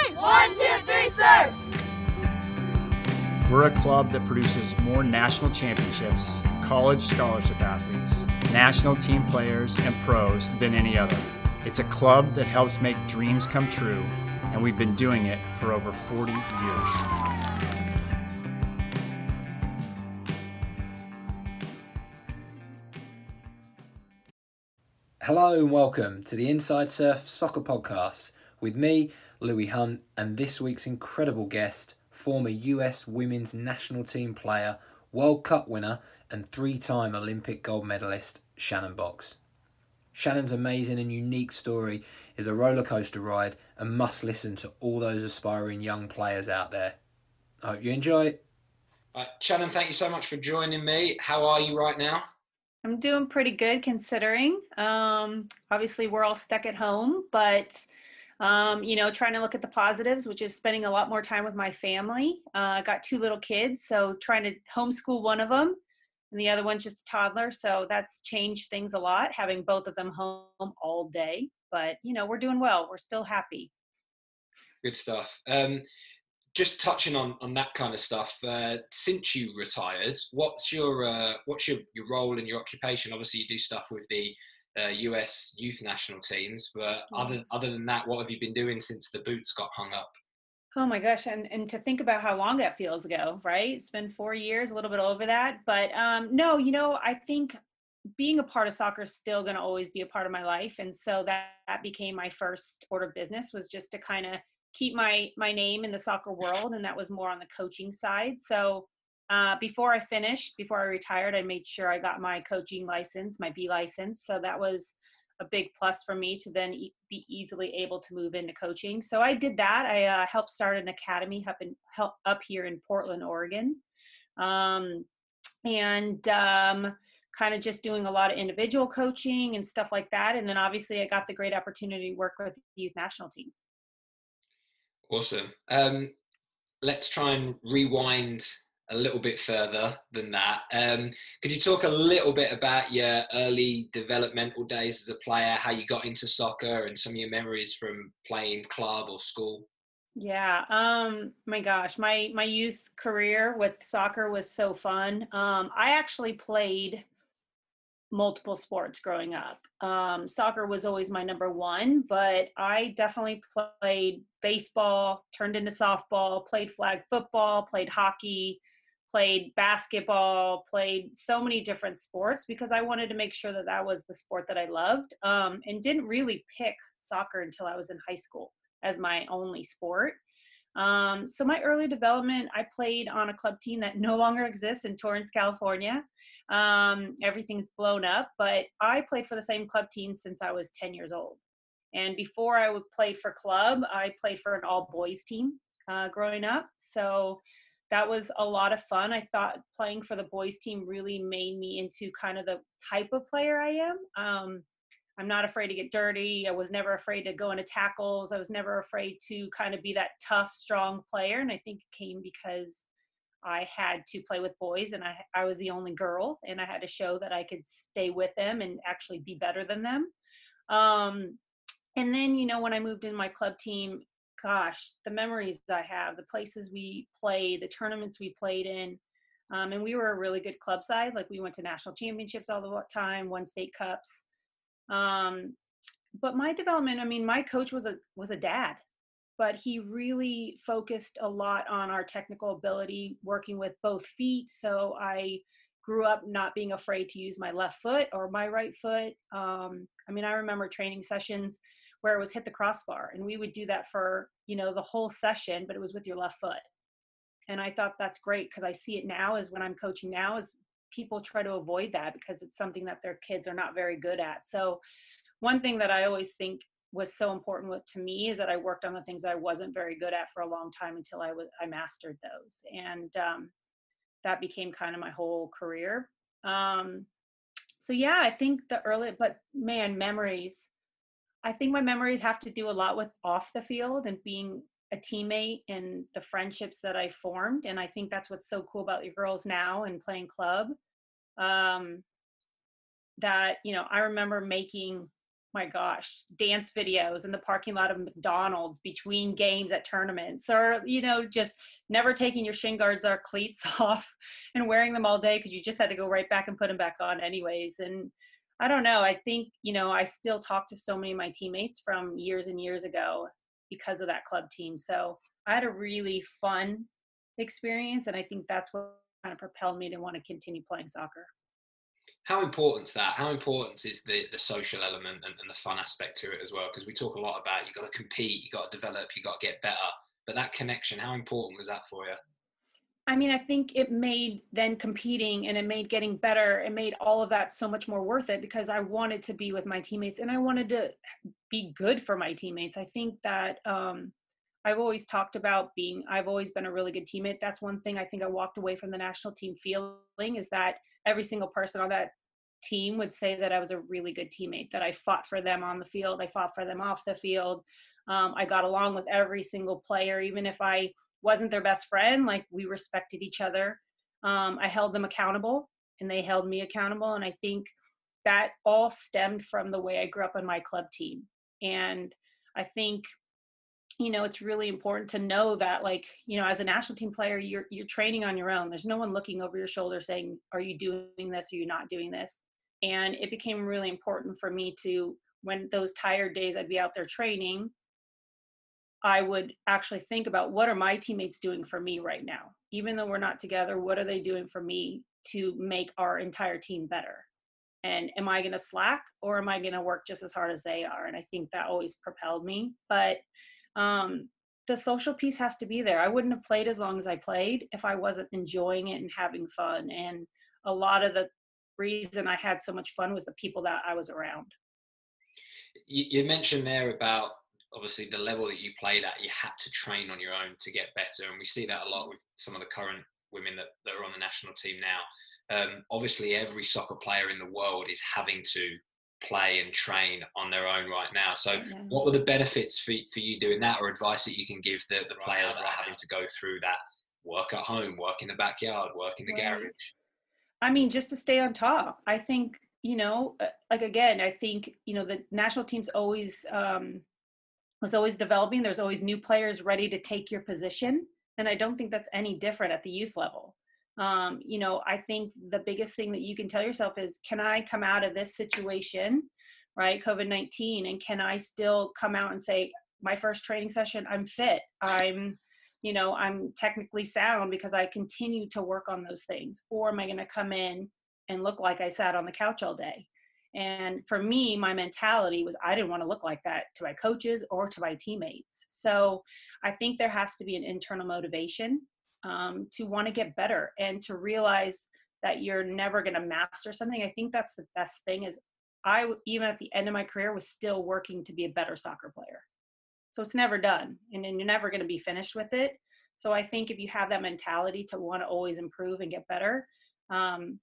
three! One, two, three, surf! We're a club that produces more national championships, college scholarship athletes, national team players, and pros than any other. It's a club that helps make dreams come true, and we've been doing it for over 40 years. Hello and welcome to the Inside Surf Soccer Podcast with me, Louis Hunt, and this week's incredible guest, former US women's national team player, World Cup winner, and three time Olympic gold medalist, Shannon Boxx. Shannon's amazing and unique story is a roller coaster ride and must listen to all those aspiring young players out there. I hope you enjoy it. Uh, Shannon, thank you so much for joining me. How are you right now? I'm doing pretty good considering. Um, obviously, we're all stuck at home, but um, you know, trying to look at the positives, which is spending a lot more time with my family. Uh, I got two little kids, so trying to homeschool one of them, and the other one's just a toddler. So that's changed things a lot, having both of them home all day. But you know, we're doing well. We're still happy. Good stuff. Um, just touching on, on that kind of stuff, uh, since you retired, what's your uh, what's your, your role and your occupation? Obviously, you do stuff with the uh, US youth national teams, but other other than that, what have you been doing since the boots got hung up? Oh my gosh, and and to think about how long that feels ago, right? It's been four years, a little bit over that. But um, no, you know, I think being a part of soccer is still going to always be a part of my life, and so that that became my first order of business was just to kind of keep my my name in the soccer world and that was more on the coaching side so uh, before i finished before i retired i made sure i got my coaching license my b license. So that was a big plus for me to then e- be easily able to move into coaching. So i did that. I uh, helped start an academy up in help up here in portland oregon. Um, and um, kind of just doing a lot of individual coaching and stuff like that. And then obviously i got the great opportunity to work with the youth national team. Awesome. Um, let's try and rewind a little bit further than that. Um, could you talk a little bit about your early developmental days as a player, how you got into soccer, and some of your memories from playing club or school? Yeah. Um, my gosh, my my youth career with soccer was so fun. Um, I actually played multiple sports growing up. Um, soccer was always my number one, but I definitely played baseball, turned into softball, played flag football, played hockey, played basketball, played so many different sports because I wanted to make sure that that was the sport that I loved um, and didn't really pick soccer until I was in high school as my only sport. Um, so my early development, I played on a club team that no longer exists in Torrance, California. Um, everything's blown up, but I played for the same club team since I was 10 years old. And before I would play for club, I played for an all boys team uh, growing up. So that was a lot of fun. I thought playing for the boys team really made me into kind of the type of player I am. Um, I'm not afraid to get dirty. I was never afraid to go into tackles. I was never afraid to kind of be that tough, strong player. And I think it came because I had to play with boys and I, I was the only girl and I had to show that I could stay with them and actually be better than them. Um, and then, you know, when I moved in my club team, gosh, the memories I have, the places we played, the tournaments we played in. Um, and we were a really good club side. Like we went to national championships all the time, won state cups. Um, but my development, I mean, my coach was a was a dad, but he really focused a lot on our technical ability, working with both feet. So I grew up not being afraid to use my left foot or my right foot. Um, I mean, I remember training sessions where it was hit the crossbar, and we would do that for you know the whole session, but it was with your left foot. And I thought that's great because I see it now as when I'm coaching now is people try to avoid that because it's something that their kids are not very good at. So one thing that I always think was so important to me is that I worked on the things that I wasn't very good at for a long time until I was I mastered those, and um, that became kind of my whole career. Um, so yeah, I think the early, but man, memories. I think my memories have to do a lot with off the field and being a teammate and the friendships that I formed. And I think that's what's so cool about your girls now and playing club. Um, that, you know, I remember making my gosh, dance videos in the parking lot of McDonald's between games at tournaments, or, you know, just never taking your shin guards or cleats off and wearing them all day because you just had to go right back and put them back on, anyways. And I don't know. I think, you know, I still talk to so many of my teammates from years and years ago because of that club team. So I had a really fun experience. And I think that's what kind of propelled me to want to continue playing soccer how important is that? How important is the the social element and, and the fun aspect to it as well? Because we talk a lot about you got to compete, you got to develop, you got to get better. But that connection, how important was that for you? I mean, I think it made then competing and it made getting better. It made all of that so much more worth it because I wanted to be with my teammates and I wanted to be good for my teammates. I think that um, I've always talked about being, I've always been a really good teammate. That's one thing I think I walked away from the national team feeling is that every single person on that team would say that I was a really good teammate, that I fought for them on the field, I fought for them off the field. Um, I got along with every single player, even if I wasn't their best friend, like we respected each other. Um, I held them accountable and they held me accountable. And I think that all stemmed from the way I grew up on my club team. And I think you know it's really important to know that like you know as a national team player you're you're training on your own there's no one looking over your shoulder saying are you doing this or you not doing this and it became really important for me to when those tired days i'd be out there training i would actually think about what are my teammates doing for me right now even though we're not together what are they doing for me to make our entire team better and am i going to slack or am i going to work just as hard as they are and i think that always propelled me but um, the social piece has to be there. I wouldn't have played as long as I played if I wasn't enjoying it and having fun. And a lot of the reason I had so much fun was the people that I was around. You, mentioned there about obviously the level that you played at, you had to train on your own to get better. And we see that a lot with some of the current women that, that are on the national team now. Um, obviously, every soccer player in the world is having to play and train on their own right now. So, yeah. what were the benefits for, for you doing that, or advice that you can give the, the players that are having to go through that work at home, work in the backyard, work in the right. garage? I mean, just to stay on top. I think, you know, uh, like again, I think, you know, the national team's always, um, was always developing. There's always new players ready to take your position. And I don't think that's any different at the youth level um, you know i think the biggest thing that you can tell yourself is can i come out of this situation right covid-19 and can i still come out and say my first training session i'm fit i'm you know i'm technically sound because i continue to work on those things or am i going to come in and look like i sat on the couch all day and for me my mentality was i didn't want to look like that to my coaches or to my teammates so i think there has to be an internal motivation um, to want to get better and to realize that you're never going to master something. I think that's the best thing is I even at the end of my career was still working to be a better soccer player. So it's never done and then you're never going to be finished with it. So I think if you have that mentality to want to always improve and get better, um,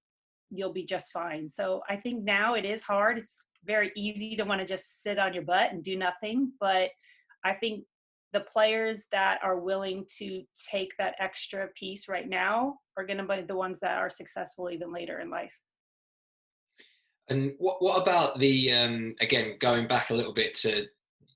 you'll be just fine. So I think now it is hard. It's very easy to want to just sit on your butt and do nothing, but I think the players that are willing to take that extra piece right now are going to be the ones that are successful even later in life. And what what about the um, again going back a little bit to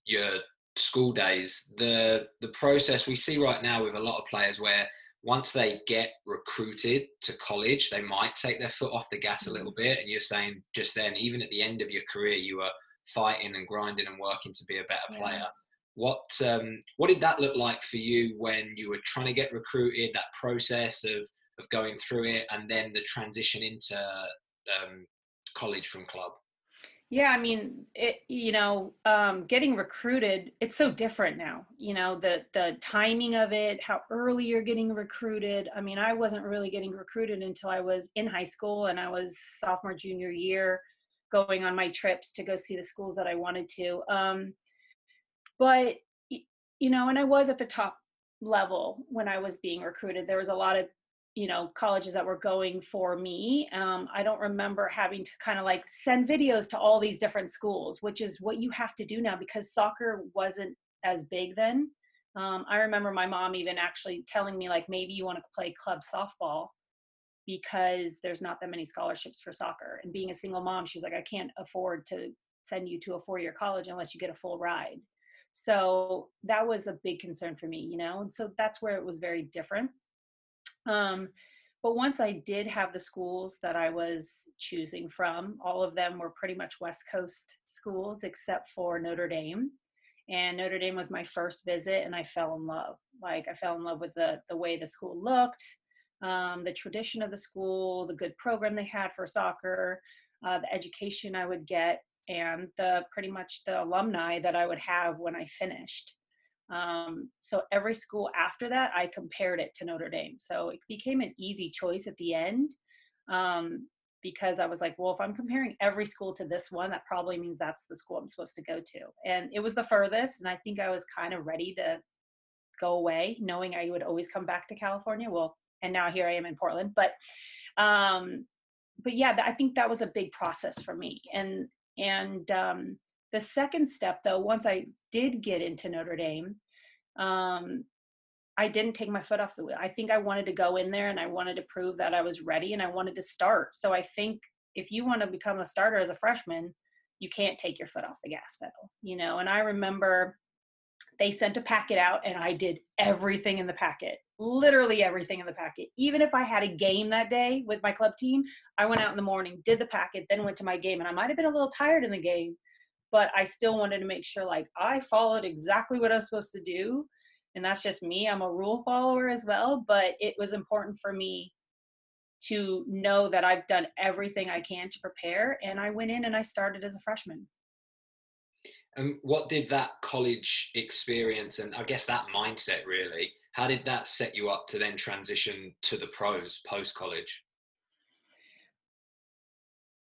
your school days, the the process we see right now with a lot of players where once they get recruited to college, they might take their foot off the gas a little bit. And you're saying just then, even at the end of your career, you were fighting and grinding and working to be a better player. Yeah. What um, what did that look like for you when you were trying to get recruited? That process of of going through it, and then the transition into um, college from club. Yeah, I mean, it, you know, um, getting recruited, it's so different now. You know, the the timing of it, how early you're getting recruited. I mean, I wasn't really getting recruited until I was in high school and I was sophomore, junior year, going on my trips to go see the schools that I wanted to. Um, but you know and i was at the top level when i was being recruited there was a lot of you know colleges that were going for me um, i don't remember having to kind of like send videos to all these different schools which is what you have to do now because soccer wasn't as big then um, i remember my mom even actually telling me like maybe you want to play club softball because there's not that many scholarships for soccer and being a single mom she's like i can't afford to send you to a four year college unless you get a full ride. So that was a big concern for me, you know, and so that's where it was very different. Um, but once I did have the schools that I was choosing from, all of them were pretty much West Coast schools except for Notre Dame. And Notre Dame was my first visit, and I fell in love. Like I fell in love with the the way the school looked, um, the tradition of the school, the good program they had for soccer, uh, the education I would get, and the pretty much the alumni that I would have when I finished. Um, so every school after that, I compared it to Notre Dame. So it became an easy choice at the end um, because I was like, well, if I'm comparing every school to this one, that probably means that's the school I'm supposed to go to. And it was the furthest, and I think I was kind of ready to go away, knowing I would always come back to California. Well, and now here I am in Portland, but um, but yeah, I think that was a big process for me. And and um, the second step, though, once I did get into Notre Dame, um, I didn't take my foot off the wheel. I think I wanted to go in there and I wanted to prove that I was ready and I wanted to start. So I think if you want to become a starter as a freshman, you can't take your foot off the gas pedal, you know. And I remember they sent a packet out and I did everything in the packet, literally everything in the packet. Even if I had a game that day with my club team, I went out in the morning, did the packet, then went to my game. And I might have been a little tired in the game, but I still wanted to make sure like I followed exactly what I was supposed to do. And that's just me. I'm a rule follower as well, but it was important for me to know that I've done everything I can to prepare. And I went in and I started as a freshman. And what did that college experience and I guess that mindset really, how did that set you up to then transition to the pros post college?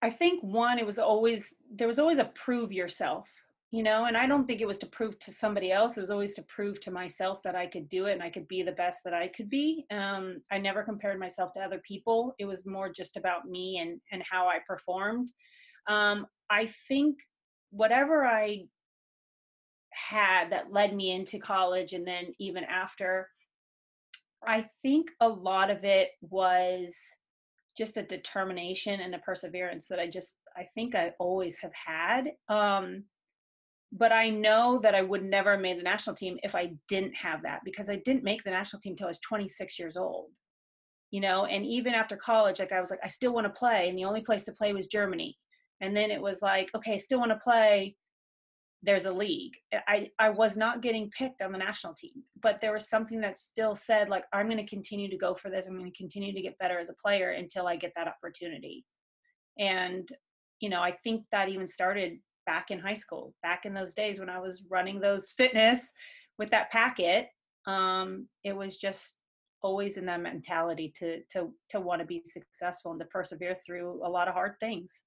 I think one, it was always there was always a prove yourself, you know, and I don't think it was to prove to somebody else. It was always to prove to myself that I could do it and I could be the best that I could be. Um, I never compared myself to other people. It was more just about me and and how I performed. Um, I think whatever I had that led me into college and then even after, I think a lot of it was just a determination and a perseverance that I just I think I always have had. Um, but I know that I would never have made the national team if I didn't have that because I didn't make the national team till I was 26 years old. You know, and even after college, like I was like, I still want to play, and the only place to play was Germany. And then it was like, okay, I still want to play, there's a league. I, I was not getting picked on the national team, but there was something that still said, like, I'm going to continue to go for this. I'm going to continue to get better as a player until I get that opportunity. And, you know, I think that even started back in high school, back in those days when I was running those fitness with that packet. Um, it was just always in that mentality to to to want to be successful and to persevere through a lot of hard things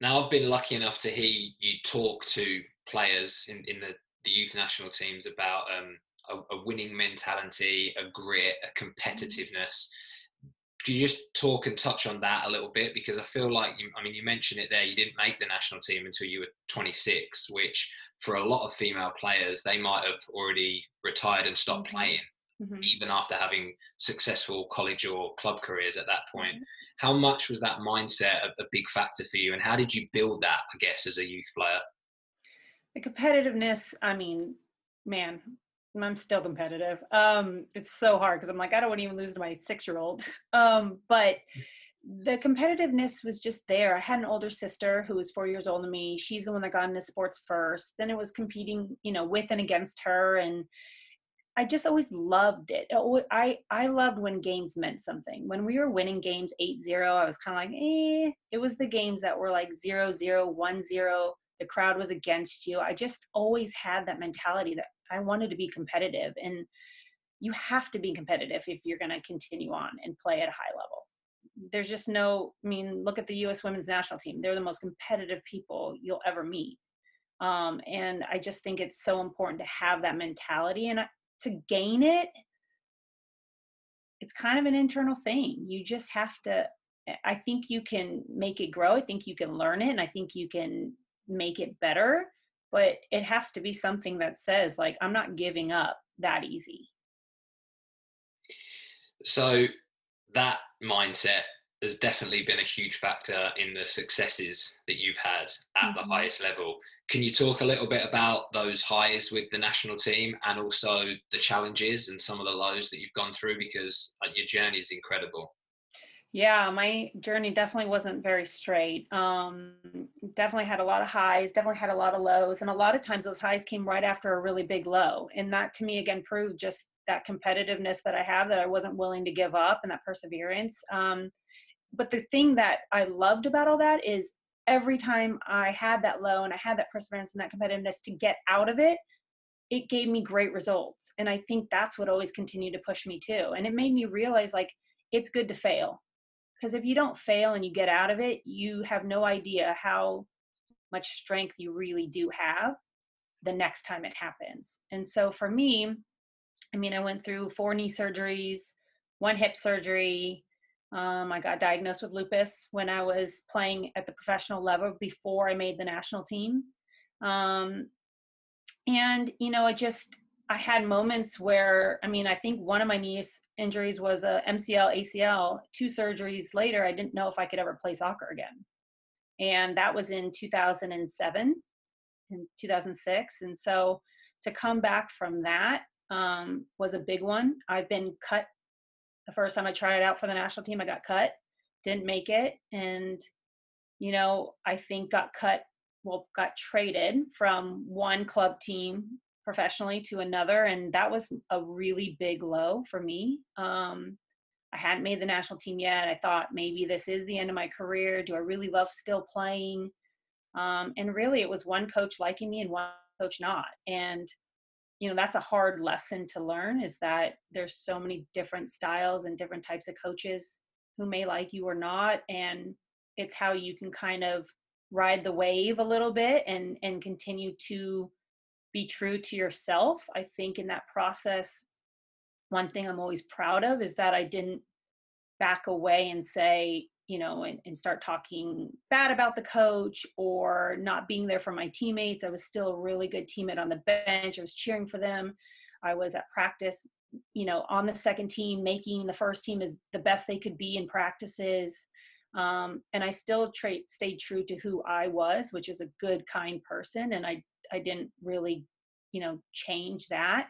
now I've been lucky enough to hear you talk to players in, in the, the youth national teams about um, a, a, winning mentality, a grit, a mm-hmm. competitiveness. Could you just talk and touch on that a little bit? Because I feel like, you, I mean, you mentioned it there, you didn't make the national team until you were 26, which for a lot of female players, they might have already retired and stopped mm-hmm. playing, mm-hmm. even after having successful college or club careers at that point. Mm-hmm how much was that mindset a, a big factor for you and how did you build that i guess as a youth player the competitiveness i mean man i'm still competitive um it's so hard because i'm like i don't want to even lose to my six year old um but the competitiveness was just there. I had an older sister who was four years older than me. She's the one that got into sports first. Then it was competing, you know, with and against her. And I just always loved it. I I loved when games meant something. When we were winning games 8-0, I was kind of like, eh. It was the games that were like 0-0, 1-0. The crowd was against you. I just always had that mentality that I wanted to be competitive. And you have to be competitive if you're going to continue on and play at a high level. There's just no, I mean, look at the U.S. women's national team. They're the most competitive people you'll ever meet. Um, and I just think it's so important to have that mentality. And I, to gain it it's kind of an internal thing you just have to i think you can make it grow i think you can learn it and i think you can make it better but it has to be something that says like i'm not giving up that easy so that mindset has definitely been a huge factor in the successes that you've had at mm-hmm. the highest level. Can you talk a little bit about those highs with the national team and also the challenges and some of the lows that you've gone through? Because your journey is incredible. Yeah, my journey definitely wasn't very straight. Um, definitely had a lot of highs, definitely had a lot of lows, and a lot of times those highs came right after a really big low. And that to me again proved just that competitiveness that I have that I wasn't willing to give up and that perseverance. Um, but the thing that I loved about all that is every time I had that low and I had that perseverance and that competitiveness to get out of it, it gave me great results. And I think that's what always continued to push me too. And it made me realize like it's good to fail because if you don't fail and you get out of it you have no idea how much strength you really do have the next time it happens and so for me i mean i went through four knee surgeries one hip surgery um, i got diagnosed with lupus when i was playing at the professional level before i made the national team um, and you know i just I had moments where, I mean, I think one of my knee injuries was a MCL, ACL. Two surgeries later, I didn't know if I could ever play soccer again. And that was in 2007 and 2006. And so to come back from that um, was a big one. I've been cut the first time I tried out for the national team, I got cut, didn't make it. And, you know, I think got cut, well, got traded from one club team professionally to another and that was a really big low for me. Um, i hadn't made the national team yet. I thought maybe this is the end of my career. Do i really love still playing? Um, and really it was one coach liking me and one coach not and you know that's a hard lesson to learn is that there's so many different styles and different types of coaches who may like you or not and it's how you can kind of ride the wave a little bit and and continue to be true to yourself. I think in that process, one thing I'm always proud of is that I didn't back away and say, you know, and, and, start talking bad about the coach or not being there for my teammates. I was still a really good teammate on the bench. I was cheering for them. I was at practice, you know, on the second team, making the first team as the best they could be in practices. Um, and I still tra- stayed true to who I was, which is a good, kind person. And I I didn't really, you know, change that.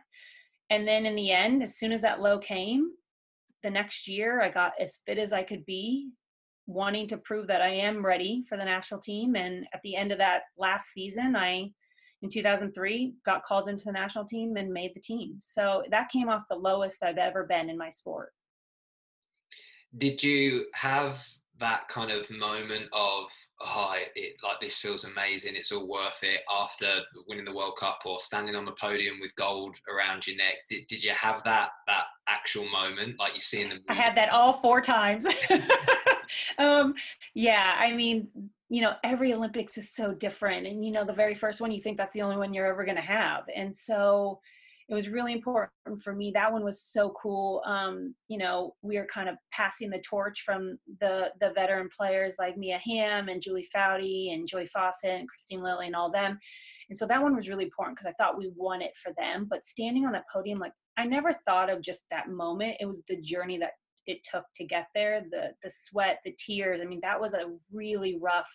And then in the end, as soon as that low came, the next year I got as fit as I could be, wanting to prove that I am ready for the national team. And at the end of that last season, I in 2003 got called into the national team and made the team. So that came off the lowest I've ever been in my sport. Did you have that kind of moment of oh, it, like this feels amazing, it's all worth it after winning the World Cup or standing on the podium with gold around your neck. Did, did you have that that actual moment like you see in the? I had that all four times. um, yeah, I mean, you know, every Olympics is so different, and you know, the very first one you think that's the only one you're ever going to have, and so it was really important for me. That one was so cool. Um, you know, we are kind of passing the torch from the the veteran players like Mia Hamm and Julie Foudy and Joy Fawcett and Kristine Lilly and all them. And so that one was really important because I thought we won it for them. But standing on that podium, like I never thought of just that moment. It was the journey that it took to get there, the the sweat, the tears. I mean, that was a really rough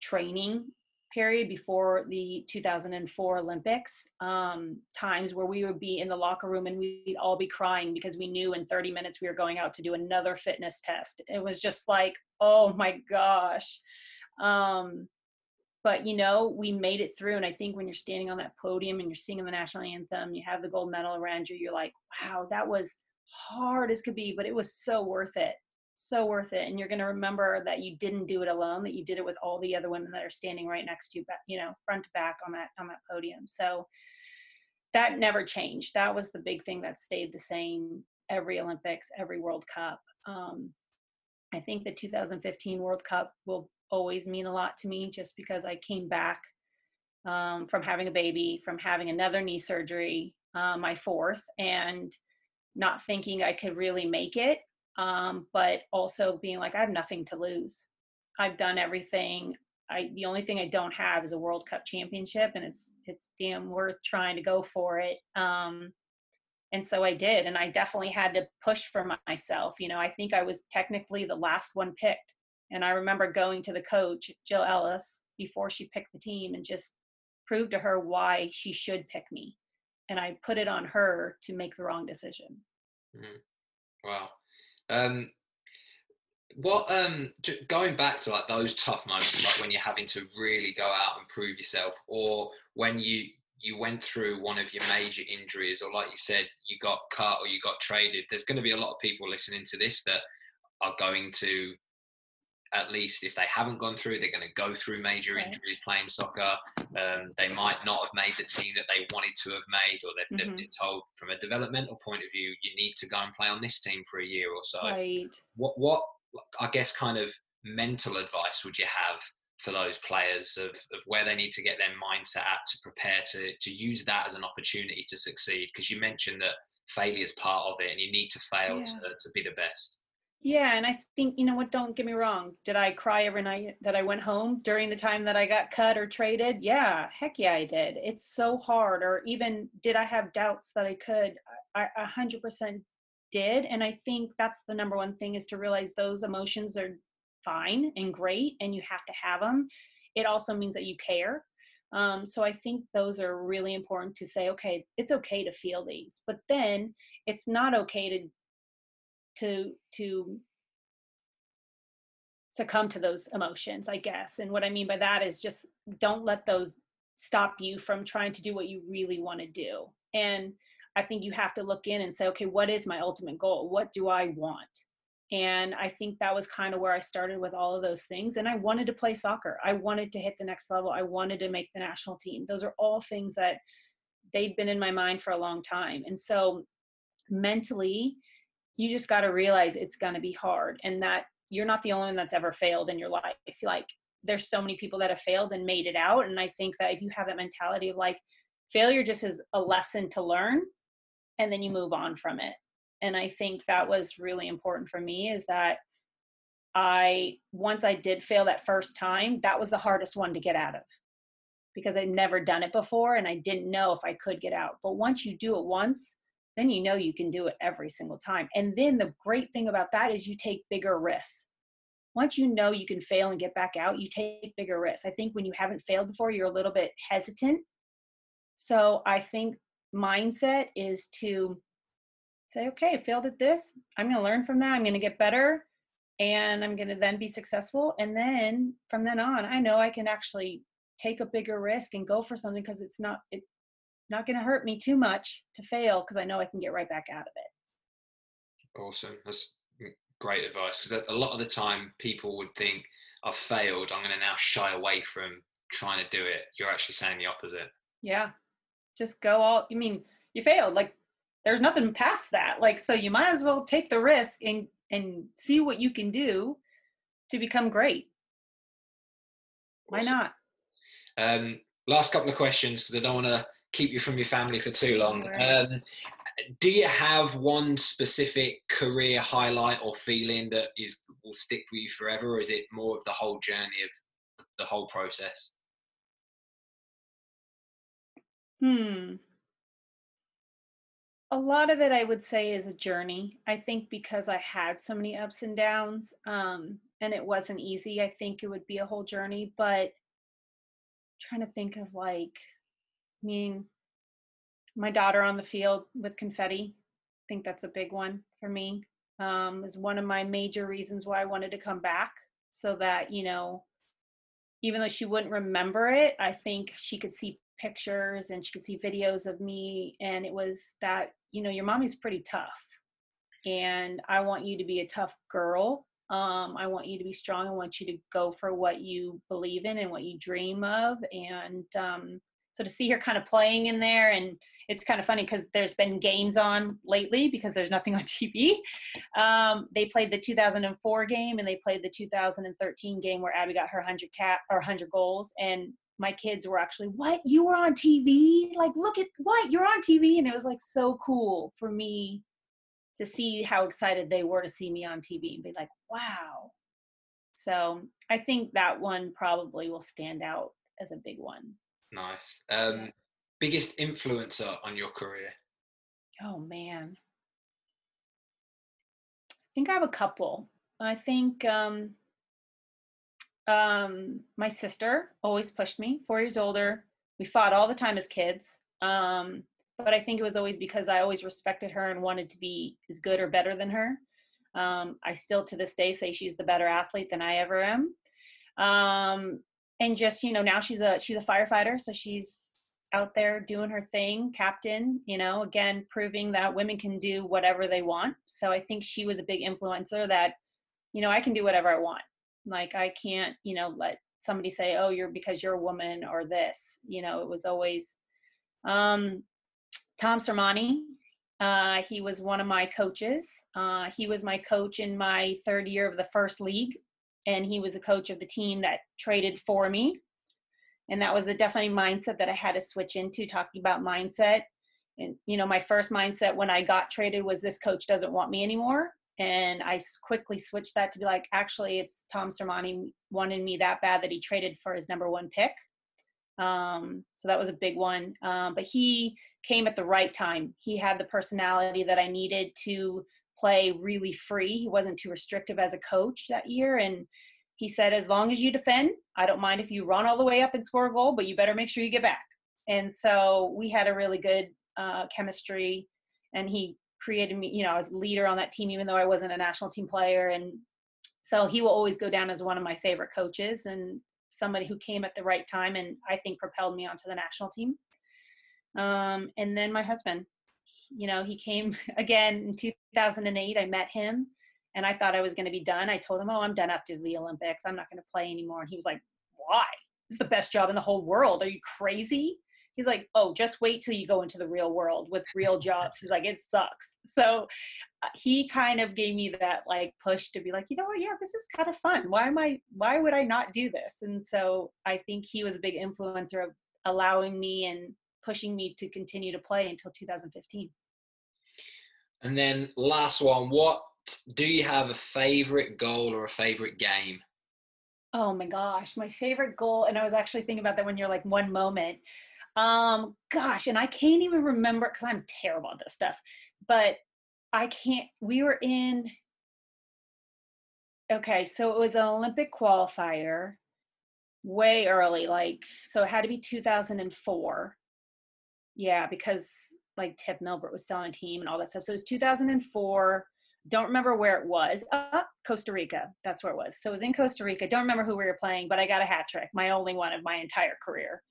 training period before the 2004 Olympics, um, times where we would be in the locker room and we'd all be crying because we knew in 30 minutes we were going out to do another fitness test. It was just like, oh my gosh. Um, but you know, we made it through. And I think when you're standing on that podium and you're singing the national anthem, you have the gold medal around you, you're like, wow, that was hard as could be, but it was so worth it so worth it and you're going to remember that you didn't do it alone that you did it with all the other women that are standing right next to you you know front to back on that on that podium so that never changed that was the big thing that stayed the same every olympics every world cup um, i think the 2015 world cup will always mean a lot to me just because i came back um, from having a baby from having another knee surgery uh, my fourth and not thinking i could really make it um, but also being like, I have nothing to lose. I've done everything. I the only thing I don't have is a World Cup championship, and it's it's damn worth trying to go for it. Um, and so I did. And I definitely had to push for myself. You know, I think I was technically the last one picked. And I remember going to the coach, Jill Ellis, before she picked the team and just prove to her why she should pick me. And I put it on her to make the wrong decision. Mm. Wow. Um, what um going back to like those tough moments like when you're having to really go out and prove yourself or when you you went through one of your major injuries or like you said you got cut or you got traded there's going to be a lot of people listening to this that are going to at least if they haven't gone through they're going to go through major injuries playing soccer um, they might not have made the team that they wanted to have made or they've, mm-hmm. been told from a developmental point of view you need to go and play on this team for a year or so right. what what i guess kind of mental advice would you have for those players of, of where they need to get their mindset at to prepare to to use that as an opportunity to succeed because you mentioned that failure is part of it and you need to fail yeah. to, to be the best yeah and i think you know what don't get me wrong did i cry every night that i went home during the time that i got cut or traded? Yeah heck yeah i did. It's so hard or even did i have doubts that i could? I a hundred percent did and i think that's the number one thing is to realize those emotions are fine and great and you have to have them it also means that you care. Um, so i think those are really important to say okay it's okay to feel these. But then it's not okay to to to succumb to those emotions i guess and what i mean by that is just don't let those stop you from trying to do what you really want to do and i think you have to look in and say okay what is my ultimate goal? What do i want? And i think that was kind of where i started with all of those things and i wanted to play soccer. I wanted to hit the next level. I wanted to make the national team. Those are all things that they'd been in my mind for a long time and so mentally you just got to realize it's going to be hard and that you're not the only one that's ever failed in your life. Like there's so many people that have failed and made it out and i think that if you have that mentality of like failure just is a lesson to learn and then you move on from it. And i think that was really important for me is that i once i did fail that first time that was the hardest one to get out of. Because i'd never done it before and i didn't know if i could get out. But once you do it once then you know you can do it every single time and then the great thing about that is you take bigger risks once you know you can fail and get back out you take bigger risks i think when you haven't failed before you're a little bit hesitant so i think mindset is to say, okay, failed at this. I'm going to learn from that. I'm going to get better and I'm going to then be successful. And then from then on, I know I can actually take a bigger risk and go for something because it's not, it's not going to hurt me too much to fail because I know I can get right back out of it. Awesome. That's great advice because a lot of the time people would think, I've failed. I'm going to now shy away from trying to do it. You're actually saying the opposite. Yeah. Just go all, you mean, you failed. Like there's nothing past that like so you might as well take the risk and and see what you can do to become great why awesome. not um last couple of questions because i don't want to keep you from your family for too long. Um, do you have one specific career highlight or feeling that is will stick with you forever or is it more of the whole journey of the whole process? Hmm. A lot of it i would say is a journey. I think because i had so many ups and downs um, and it wasn't easy i think it would be a whole journey but trying to think of like I mean my daughter on the field with confetti. I think that's a big one for me um, is one of my major reasons why i wanted to come back so that you know even though she wouldn't remember it i think she could see pictures and she could see videos of me and it was that you know your mommy's pretty tough and i want you to be a tough girl. Um, i want you to be strong. I want you to go for what you believe in and what you dream of and um, so to see her kind of playing in there and it's kind of funny because there's been games on lately because there's nothing on tv um, they played the 2004 game and they played the 2013 game where abby got her 100 cat or 100 goals and my kids were actually, what? You were on TV? Like, look at what? You're on TV. And it was like so cool for me to see how excited they were to see me on TV and be like, wow. So I think that one probably will stand out as a big one. Nice. Um, biggest influencer on your career? Oh man. I think I have a couple. I think um um my sister always pushed me, 4 years older. We fought all the time as kids. Um but I think it was always because I always respected her and wanted to be as good or better than her. Um, I still to this day say she's the better athlete than I ever am. Um, and just you know now she's a she's a firefighter, so she's out there doing her thing, captain. You know, again proving that women can do whatever they want. So I think she was a big influencer that you know I can do whatever I want. Like I can't you know let somebody say oh you're because you're a woman or this. You know it was always um, Tom Sermanni. Uh, he was one of my coaches. Uh, he was my coach in my third year of the first league, and he was the coach of the team that traded for me. And that was the definitely mindset that I had to switch into. Talking about mindset, and you know, my first mindset when I got traded was this coach doesn't want me anymore, and I quickly switched that to be like, actually, it's Tom Sermanni wanted me that bad that he traded for his number one pick. Um, so that was a big one. Um, but he came at the right time. He had the personality that I needed to play really free. He wasn't too restrictive as a coach that year. And he said, as long as you defend, I don't mind if you run all the way up and score a goal, but you better make sure you get back. And so we had a really good uh, chemistry. And he created me, you know, as leader on that team, even though I wasn't a national team player. And so he will always go down as one of my favorite coaches and somebody who came at the right time and I think propelled me onto the national team. Um, and then my husband, you know, he came again in 2008. I met him and I thought I was going to be done. I told him, Oh, I'm done after the Olympics. I'm not going to play anymore. And he was like, Why? This is the best job in the whole world. Are you crazy? He's like, Oh, just wait till you go into the real world with real jobs. He's like, It sucks. So uh, he kind of gave me that like push to be like, you know what? Yeah, this is kind of fun. Why am I, why would I not do this? And so I think he was a big influencer of allowing me and pushing me to continue to play until 2015. And then last one, what do you have a favorite goal or a favorite game? Oh my gosh, my favorite goal, and I was actually thinking about that when you're like one moment. Um, gosh, and I can't even remember because I'm terrible at this stuff, but I can't. We were in. Okay, so it was an Olympic qualifier way early, like so it had to be 2004 yeah, because like Tiff Milbrett was still on a team and all that stuff. So it was 2004. Don't remember where it was. Uh, Costa Rica. That's where it was. So it was in Costa Rica. Don't remember who we were playing, but I got a hat trick, my only one of my entire career.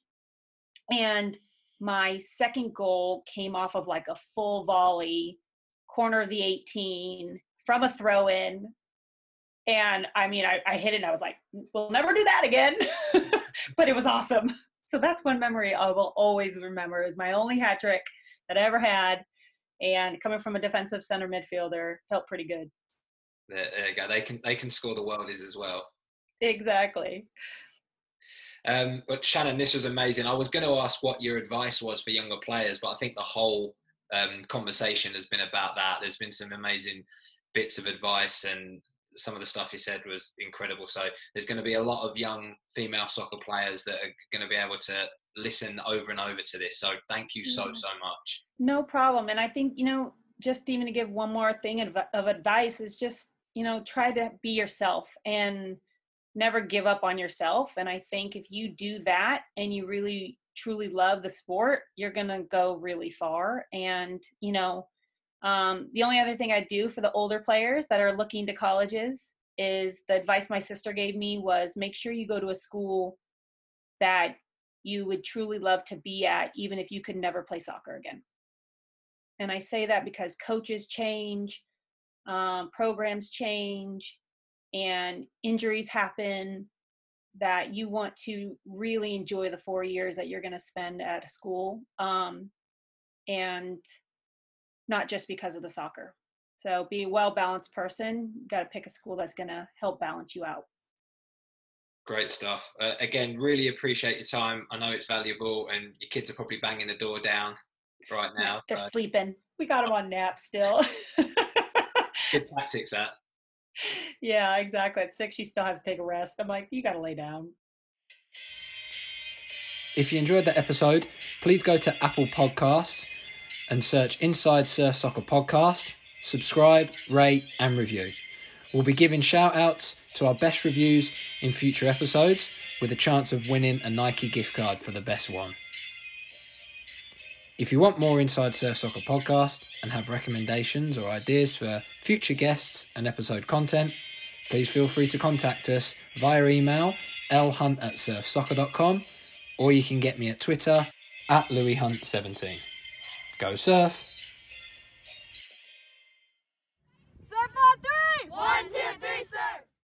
And my second goal came off of like a full volley, corner of the 18 from a throw in. And I mean, I, I hit it and I was like, we'll never do that again. but it was awesome so that's one memory I will always remember is my only hat trick ever had. And coming from a defensive center midfielder felt pretty good. There, there you go. They can they can score the worldies as well. Exactly. Um, but Shannon, this was amazing. I was going to ask what your advice was for younger players, but I think the whole um, conversation has been about that. There's been some amazing bits of advice and some of the stuff he said was incredible. So there's going to be a lot of young female soccer players that are going to be able to listen over and over to this. So thank you so so much. No problem. And I think you know, just even to give one more thing of, of advice is just you know try to be yourself and never give up on yourself. And I think if you do that and you really truly love the sport, you're going to go really far. And you know um, the only other thing I do for the older players that are looking to colleges is the advice my sister gave me was make sure you go to a school that you would truly love to be at, even if you could never play soccer again. And I say that because coaches change, um, programs change, and injuries happen. That you want to really enjoy the four years that you're going to spend at a school. Um, and not just because of the soccer. So be a well balanced person. You got to pick a school that's going to help balance you out. Great stuff. Uh, again, really appreciate your time. I know it's valuable, and your kids are probably banging the door down right now. They're so. sleeping. We got them on nap still. Good tactics, that. Yeah, exactly. At six, she still has to take a rest. I'm like, you got to lay down. If you enjoyed that episode, please go to Apple Podcasts and search Inside Surf Soccer Podcast, subscribe, rate, and review. We'll be giving shout outs to our best reviews in future episodes with a chance of winning a Nike gift card for the best one. If you want more Inside Surf Soccer podcast and have recommendations or ideas for future guests and episode content, please feel free to contact us via email lhunt at surfsoccer.com or you can get me at Twitter at louishunt17. Go surf!